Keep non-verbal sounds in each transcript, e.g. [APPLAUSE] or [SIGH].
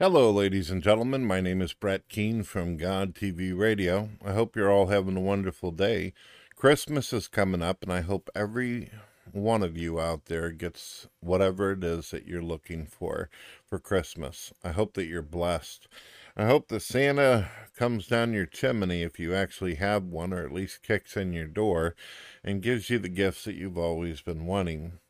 Hello, ladies and gentlemen. My name is Brett Keane from God TV Radio. I hope you're all having a wonderful day. Christmas is coming up, and I hope every one of you out there gets whatever it is that you're looking for for Christmas. I hope that you're blessed. I hope that Santa comes down your chimney if you actually have one, or at least kicks in your door and gives you the gifts that you've always been wanting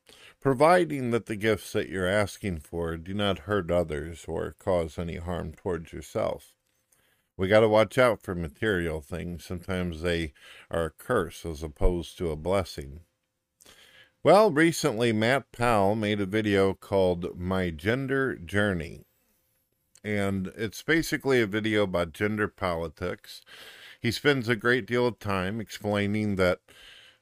providing that the gifts that you're asking for do not hurt others or cause any harm towards yourself. We got to watch out for material things. Sometimes they are a curse as opposed to a blessing. Well, recently Matt Powell made a video called My Gender Journey. And it's basically a video about gender politics. He spends a great deal of time explaining that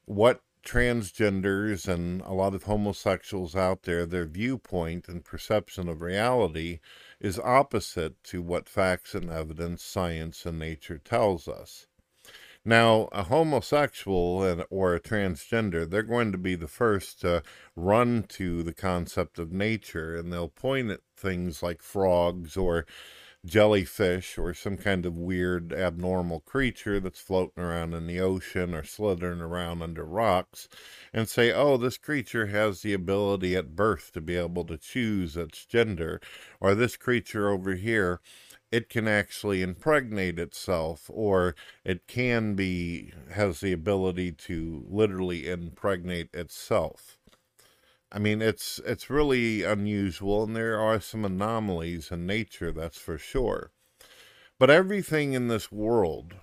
what transgenders and a lot of homosexuals out there, their viewpoint and perception of reality is opposite to what facts and evidence, science, and nature tells us. Now, a homosexual and, or a transgender, they're going to be the first to run to the concept of nature and they'll point at things like frogs or jellyfish or some kind of weird abnormal creature that's floating around in the ocean or slithering around under rocks and say, oh, this creature has the ability at birth to be able to choose its gender, or this creature over here. It can actually impregnate itself, or it can be, has the ability to literally impregnate itself. I mean, it's it's really unusual, and there are some anomalies in nature, that's for sure. But everything in this world,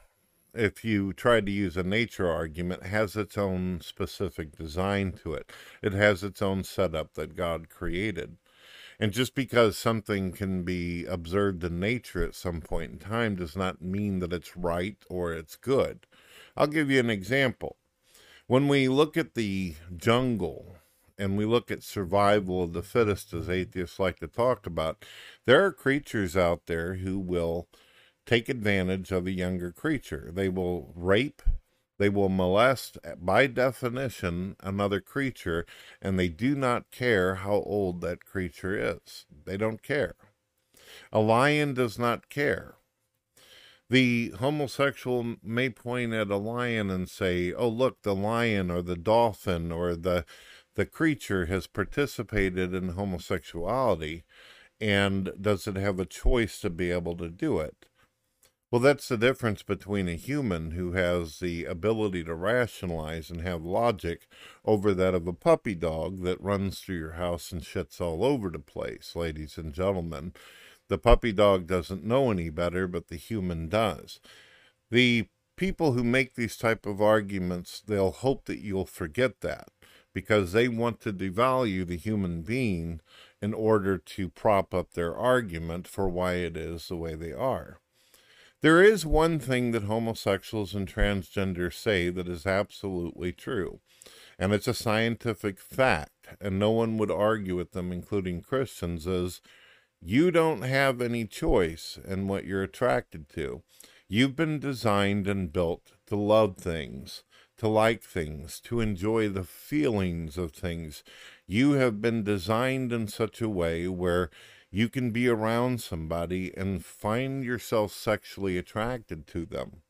if you try to use a nature argument, has its own specific design to it. It has its own setup that God created. And just because something can be observed in nature at some point in time does not mean that it's right or it's good. I'll give you an example. When we look at the jungle, and we look at survival of the fittest, as atheists like to talk about, there are creatures out there who will take advantage of a younger creature. They will rape, they will molest, eh, by definition, another creature, and they do not care how old that creature is. They don't care. A lion does not care. The homosexual may point at a lion and say, Oh, look, the lion or the dolphin or the the creature has participated in homosexuality and does it have a choice to be able to do it? Well, that's the difference between a human who has the ability to rationalize and have logic over that of a puppy dog that runs through your house and shits all over the place, ladies and gentlemen. The puppy dog doesn't know any better, but the human does. The people who make these type of arguments, they'll hope that you'll forget that because they want to devalue the human being in order to prop up their argument for why it is the way they are. There is one thing that homosexuals and transgenders say that is absolutely true, and it's a scientific fact, and no one would argue with them, including Christians, is you don't have any choice in what you're attracted to. You've been designed and built to love things to like things, to enjoy the feelings of things. You have been designed in such a way where you can be around somebody and find yourself sexually attracted to them.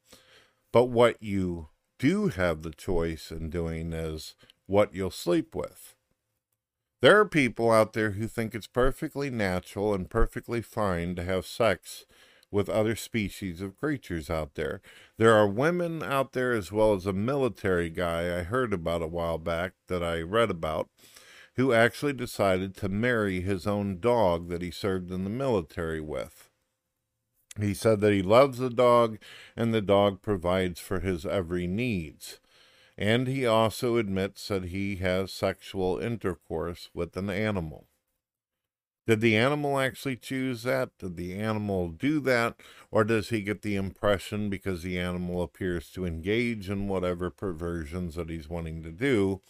But what you do have the choice in doing is what you'll sleep with. There are people out there who think it's perfectly natural and perfectly fine to have sex with other species of creatures out there. There are women out there as well as a military guy I heard about a while back that I read about who actually decided to marry his own dog that he served in the military with. He said that he loves the dog and the dog provides for his every needs. And he also admits that he has sexual intercourse with an animal. Did the animal actually choose that? Did the animal do that? Or does he get the impression because the animal appears to engage in whatever perversions that he's wanting to do?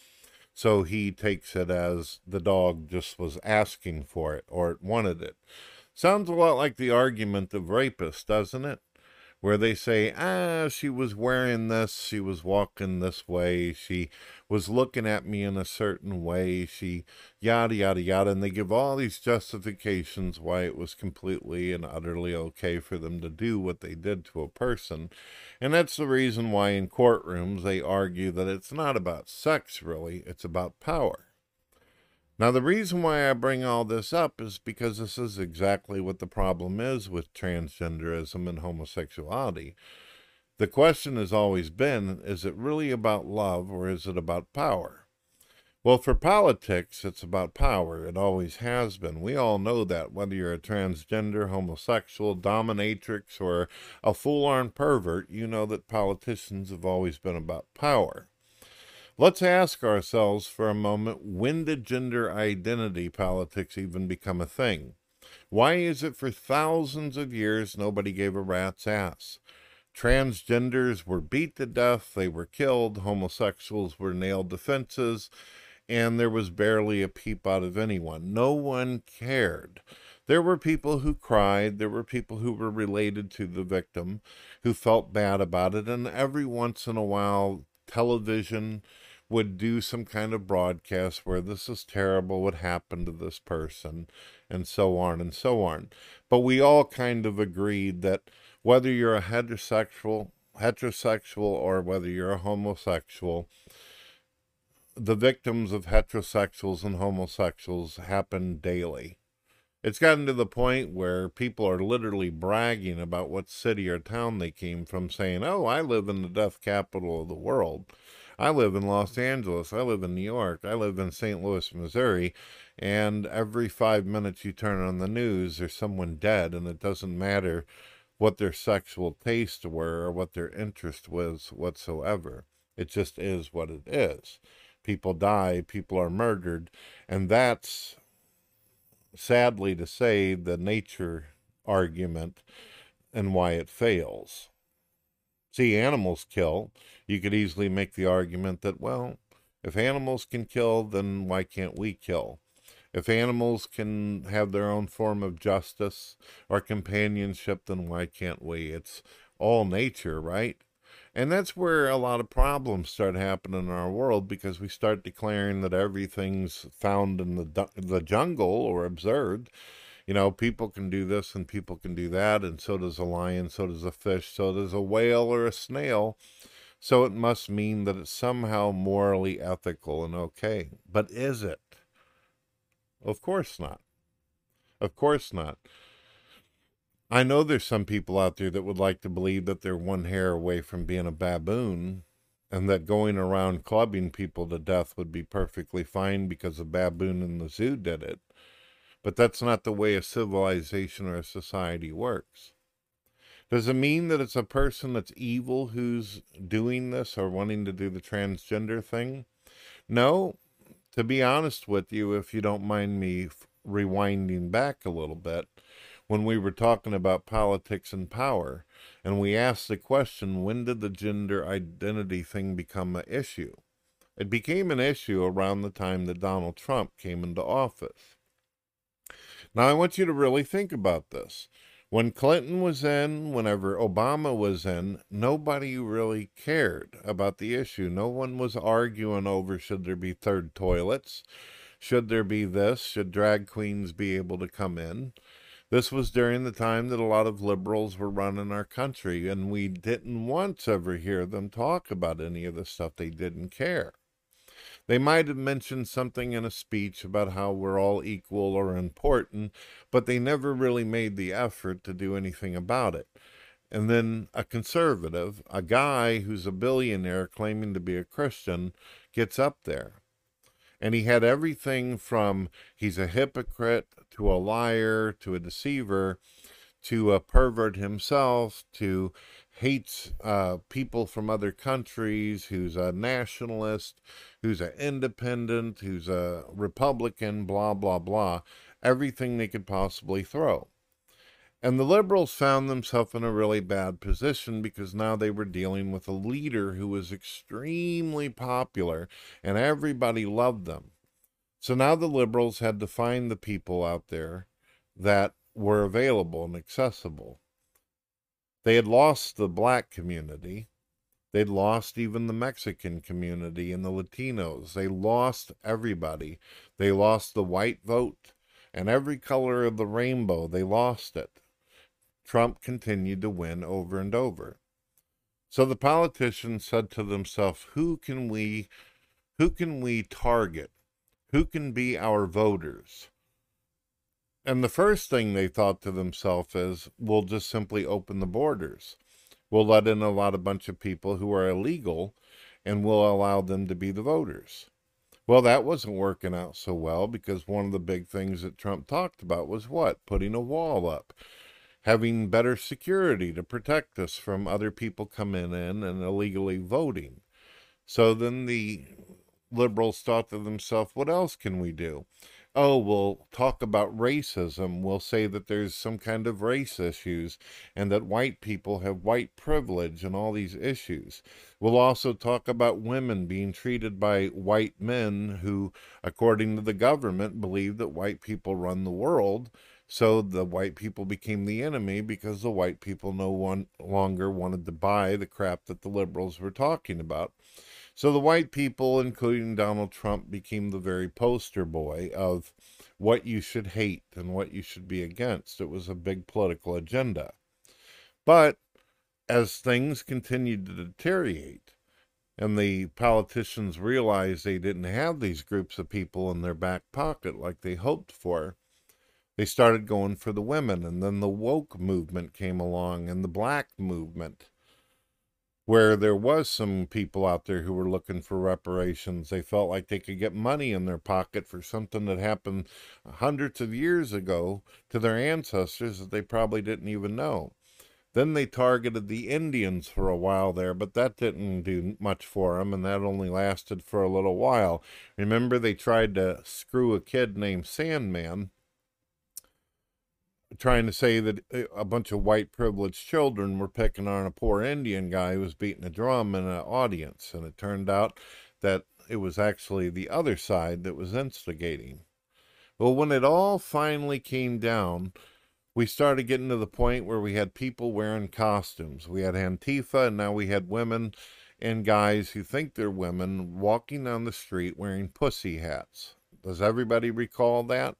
So he takes it as the dog just was asking for it or it wanted it. Sounds a lot like the argument of rapists, doesn't it? Where they say, ah, she was wearing this, she was walking this way, she was looking at me in a certain way, she yada, yada, yada. And they give all these justifications why it was completely and utterly okay for them to do what they did to a person. And that's the reason why in courtrooms they argue that it's not about sex, really, it's about power. Now, the reason why I bring all this up is because this is exactly what the problem is with transgenderism and homosexuality. The question has always been is it really about love or is it about power? Well, for politics, it's about power. It always has been. We all know that, whether you're a transgender, homosexual, dominatrix, or a full on pervert, you know that politicians have always been about power. Let's ask ourselves for a moment when did gender identity politics even become a thing? Why is it for thousands of years nobody gave a rat's ass? Transgenders were beat to death, they were killed, homosexuals were nailed to fences, and there was barely a peep out of anyone. No one cared. There were people who cried, there were people who were related to the victim who felt bad about it, and every once in a while, television, would do some kind of broadcast where this is terrible, what happened to this person, and so on and so on. But we all kind of agreed that whether you're a heterosexual, heterosexual or whether you're a homosexual, the victims of heterosexuals and homosexuals happen daily. It's gotten to the point where people are literally bragging about what city or town they came from, saying, Oh, I live in the death capital of the world. I live in Los Angeles. I live in New York. I live in St. Louis, Missouri. And every five minutes you turn on the news, there's someone dead, and it doesn't matter what their sexual tastes were or what their interest was whatsoever. It just is what it is. People die, people are murdered, and that's sadly to say the nature argument and why it fails. See, animals kill. You could easily make the argument that, well, if animals can kill, then why can't we kill? If animals can have their own form of justice or companionship, then why can't we? It's all nature, right? And that's where a lot of problems start happening in our world because we start declaring that everything's found in the the jungle or observed you know, people can do this and people can do that, and so does a lion, so does a fish, so does a whale or a snail. So it must mean that it's somehow morally ethical and okay. But is it? Of course not. Of course not. I know there's some people out there that would like to believe that they're one hair away from being a baboon and that going around clubbing people to death would be perfectly fine because a baboon in the zoo did it. But that's not the way a civilization or a society works. Does it mean that it's a person that's evil who's doing this or wanting to do the transgender thing? No. To be honest with you, if you don't mind me rewinding back a little bit, when we were talking about politics and power, and we asked the question, when did the gender identity thing become an issue? It became an issue around the time that Donald Trump came into office. Now, I want you to really think about this. When Clinton was in, whenever Obama was in, nobody really cared about the issue. No one was arguing over should there be third toilets, should there be this, should drag queens be able to come in. This was during the time that a lot of liberals were running our country, and we didn't once ever hear them talk about any of the stuff. They didn't care. They might have mentioned something in a speech about how we're all equal or important, but they never really made the effort to do anything about it. And then a conservative, a guy who's a billionaire claiming to be a Christian, gets up there. And he had everything from he's a hypocrite to a liar to a deceiver to a pervert himself to hates uh, people from other countries, who's a nationalist, who's an independent, who's a Republican, blah, blah, blah, everything they could possibly throw. And the liberals found themselves in a really bad position because now they were dealing with a leader who was extremely popular and everybody loved them. So now the liberals had to find the people out there that were available and accessible. They had lost the black community. They'd lost even the Mexican community and the Latinos. They lost everybody. They lost the white vote and every color of the rainbow. They lost it. Trump continued to win over and over. So the politicians said to themselves, who can we who can we target? Who can be our voters? And the first thing they thought to themselves is, we'll just simply open the borders. We'll let in a lot of bunch of people who are illegal and we'll allow them to be the voters. Well, that wasn't working out so well because one of the big things that Trump talked about was what? Putting a wall up, having better security to protect us from other people coming in and illegally voting. So then the liberals thought to themselves, what else can we do? Oh, we'll talk about racism. We'll say that there's some kind of race issues and that white people have white privilege and all these issues. We'll also talk about women being treated by white men who, according to the government, believe that white people run the world. So the white people became the enemy because the white people no one longer wanted to buy the crap that the liberals were talking about. So the white people, including Donald Trump, became the very poster boy of what you should hate and what you should be against. It was a big political agenda. But as things continued to deteriorate, and the politicians realized they didn't have these groups of people in their back pocket like they hoped for, they started going for the women. And then the woke movement came along and the black movement where there was some people out there who were looking for reparations. They felt like they could get money in their pocket for something that happened hundreds of years ago to their ancestors that they probably didn't even know. Then they targeted the Indians for a while there, but that didn't do much for them, and that only lasted for a little while. Remember, they tried to screw a kid named Sandmann trying to say that uh, a bunch of white privileged children were picking on a poor Indian guy who was beating a drum in an audience. And it turned out that it was actually the other side that was instigating. Well, when it all finally came down, we started getting to the point where we had people wearing costumes. We had Antifa, and now we had women and guys who think they're women walking down the street wearing pussy hats. Does everybody recall that?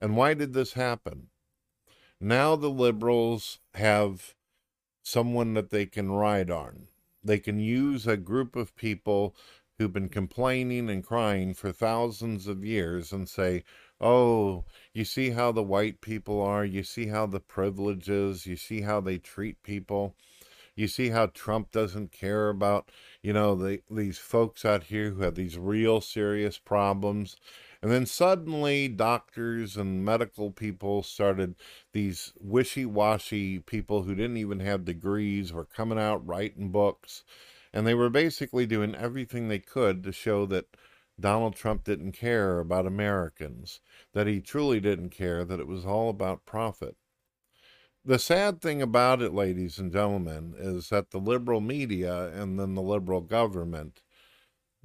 And why did this happen? Now the liberals have someone that they can ride on. They can use a group of people who've been complaining and crying for thousands of years and say, oh, you see how the white people are, you see how the privileges, you see how they treat people. You see how Trump doesn't care about, you know, the, these folks out here who have these real serious problems. And then suddenly, doctors and medical people started, these wishy washy people who didn't even have degrees were coming out writing books. And they were basically doing everything they could to show that Donald Trump didn't care about Americans, that he truly didn't care, that it was all about profit. The sad thing about it, ladies and gentlemen, is that the liberal media and then the liberal government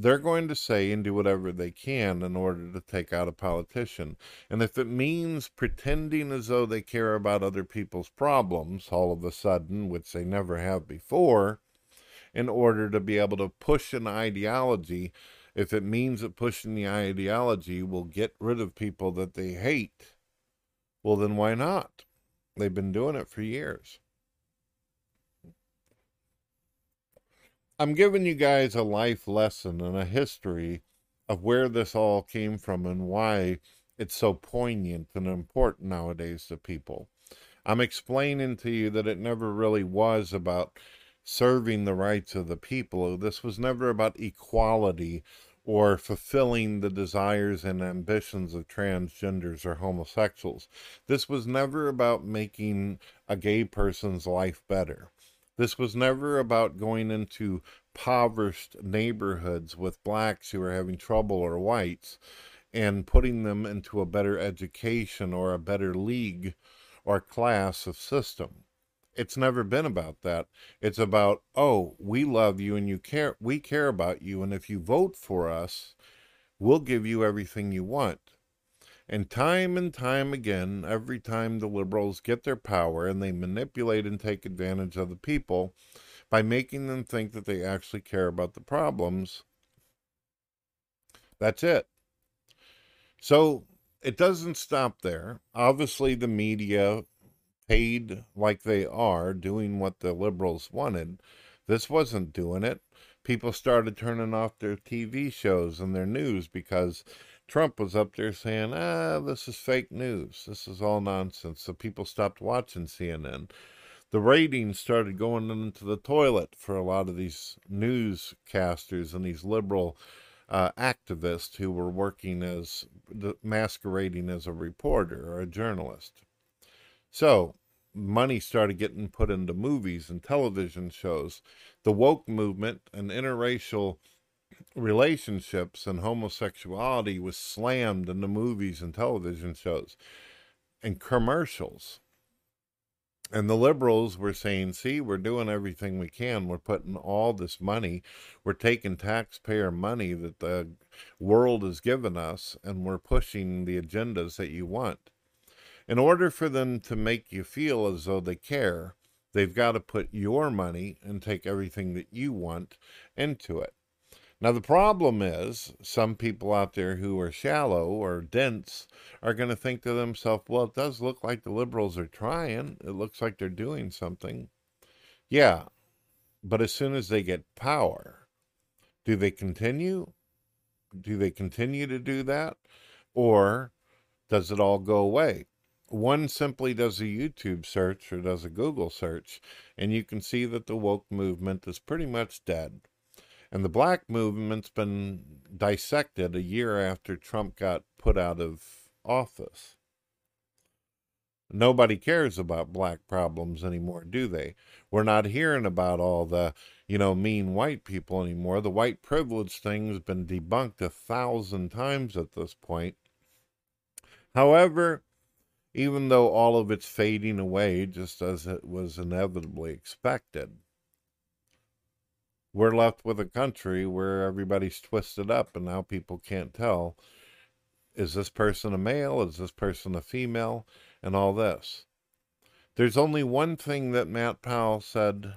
they're going to say and do whatever they can in order to take out a politician. And if it means pretending as though they care about other people's problems all of a sudden, which they never have before, in order to be able to push an ideology, if it means that pushing the ideology will get rid of people that they hate, well, then why not? They've been doing it for years. I'm giving you guys a life lesson and a history of where this all came from and why it's so poignant and important nowadays to people. I'm explaining to you that it never really was about serving the rights of the people. This was never about equality or fulfilling the desires and ambitions of transgenders or homosexuals. This was never about making a gay person's life better. This was never about going into impoverished neighborhoods with blacks who are having trouble or whites and putting them into a better education or a better league or class of system. It's never been about that. It's about, oh, we love you and you care we care about you and if you vote for us, we'll give you everything you want. And time and time again, every time the liberals get their power and they manipulate and take advantage of the people by making them think that they actually care about the problems, that's it. So it doesn't stop there. Obviously, the media paid like they are doing what the liberals wanted. This wasn't doing it. People started turning off their TV shows and their news because Trump was up there saying, ah, this is fake news. This is all nonsense. So people stopped watching CNN. The ratings started going into the toilet for a lot of these newscasters and these liberal uh, activists who were working as masquerading as a reporter or a journalist. So, money started getting put into movies and television shows. The woke movement and interracial relationships and homosexuality was slammed in the movies and television shows and commercials. And the liberals were saying, see, we're doing everything we can. We're putting all this money, we're taking taxpayer money that the world has given us, and we're pushing the agendas that you want. In order for them to make you feel as though they care, they've got to put your money and take everything that you want into it. Now, the problem is some people out there who are shallow or dense are going to think to themselves, well, it does look like the liberals are trying. It looks like they're doing something. Yeah, but as soon as they get power, do they continue? Do they continue to do that? Or does it all go away? One simply does a YouTube search or does a Google search, and you can see that the woke movement is pretty much dead. And the black movement's been dissected a year after Trump got put out of office. Nobody cares about black problems anymore, do they? We're not hearing about all the, you know, mean white people anymore. The white privilege thing's been debunked a thousand times at this point. However, even though all of it's fading away just as it was inevitably expected, we're left with a country where everybody's twisted up and now people can't tell is this person a male? Is this person a female? And all this. There's only one thing that matt powell said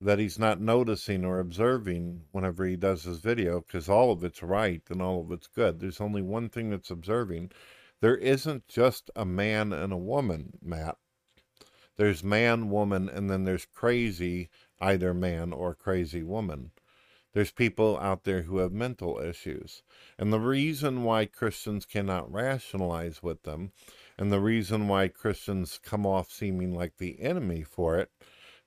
that he's not noticing or observing whenever he does his video because all of it's right and all of it's good. There's only one thing that's observing. There isn't just a man and a woman matt. There's man woman and then there's crazy either man or crazy woman. There's people out there who have mental issues. And the reason why Christians cannot rationalize with them, and the reason why Christians come off seeming like the enemy for it,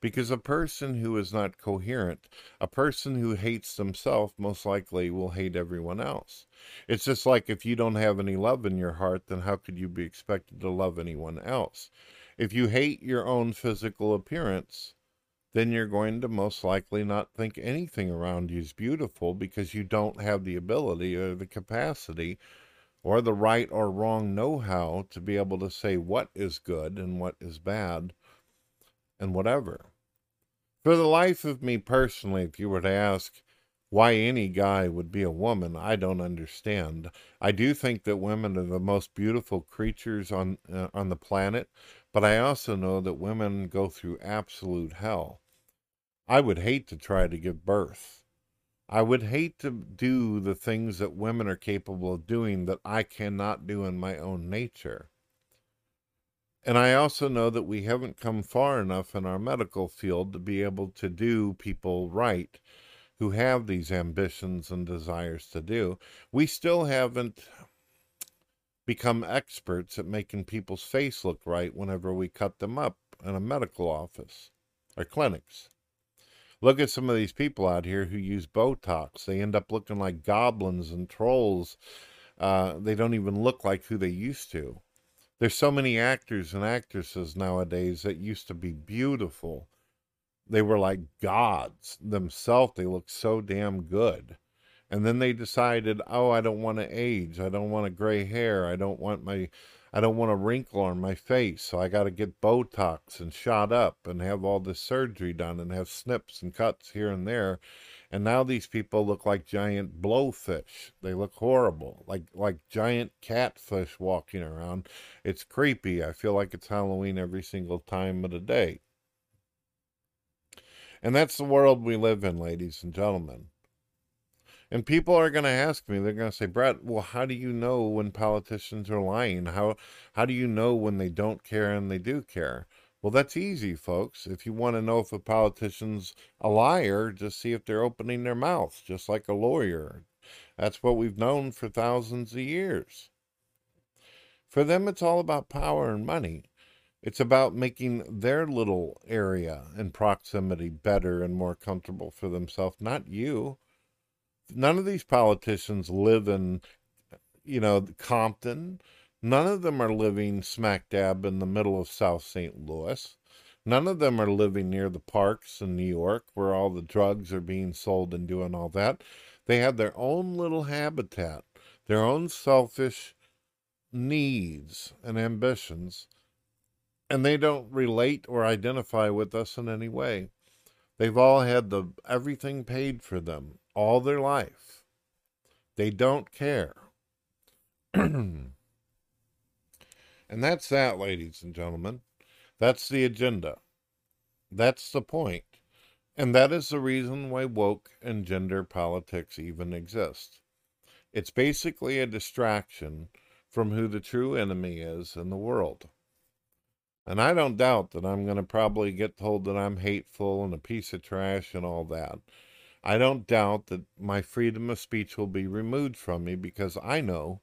because a person who is not coherent, a person who hates themselves, most likely will hate everyone else. It's just like if you don't have any love in your heart, then how could you be expected to love anyone else? If you hate your own physical appearance, then you're going to most likely not think anything around you is beautiful because you don't have the ability or the capacity or the right or wrong know how to be able to say what is good and what is bad and whatever. For the life of me personally, if you were to ask why any guy would be a woman, I don't understand. I do think that women are the most beautiful creatures on uh, on the planet, but I also know that women go through absolute hell. I would hate to try to give birth. I would hate to do the things that women are capable of doing that I cannot do in my own nature. And I also know that we haven't come far enough in our medical field to be able to do people right who have these ambitions and desires to do. We still haven't become experts at making people's face look right whenever we cut them up in a medical office or clinics. Look at some of these people out here who use Botox. They end up looking like goblins and trolls. Uh, they don't even look like who they used to. There's so many actors and actresses nowadays that used to be beautiful. They were like gods themselves. They look so damn good. And then they decided, oh, I don't want to age. I don't want a gray hair. I don't want my, I don't want a wrinkle on my face. So I got to get Botox and shot up and have all this surgery done and have snips and cuts here and there. And now these people look like giant blowfish. They look horrible, like like giant catfish walking around. It's creepy. I feel like it's Halloween every single time of the day. And that's the world we live in, ladies and gentlemen. And people are going to ask me, they're going to say, Brett, well, how do you know when politicians are lying? How, how do you know when they don't care and they do care? Well, that's easy, folks. If you want to know if a politician's a liar, just see if they're opening their mouths, just like a lawyer. That's what we've known for thousands of years. For them, it's all about power and money. It's about making their little area and proximity better and more comfortable for themselves, not you. None of these politicians live in, you know, Compton None of them are living smack dab in the middle of South St. Louis. None of them are living near the parks in New York where all the drugs are being sold and doing all that. They have their own little habitat, their own selfish needs and ambitions, and they don't relate or identify with us in any way. They've all had the everything paid for them all their life. They don't care. [CLEARS THROAT] And that's that, ladies and gentlemen. That's the agenda. That's the point. And that is the reason why woke and gender politics even exist. It's basically a distraction from who the true enemy is in the world. And I don't doubt that I'm going to probably get told that I'm hateful and a piece of trash and all that. I don't doubt that my freedom of speech will be removed from me because I know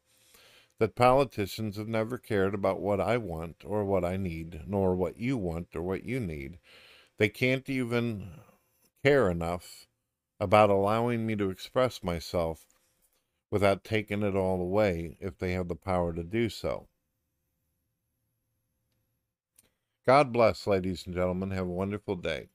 that politicians have never cared about what I want or what I need, nor what you want or what you need. They can't even care enough about allowing me to express myself without taking it all away if they have the power to do so. God bless, ladies and gentlemen. Have a wonderful day.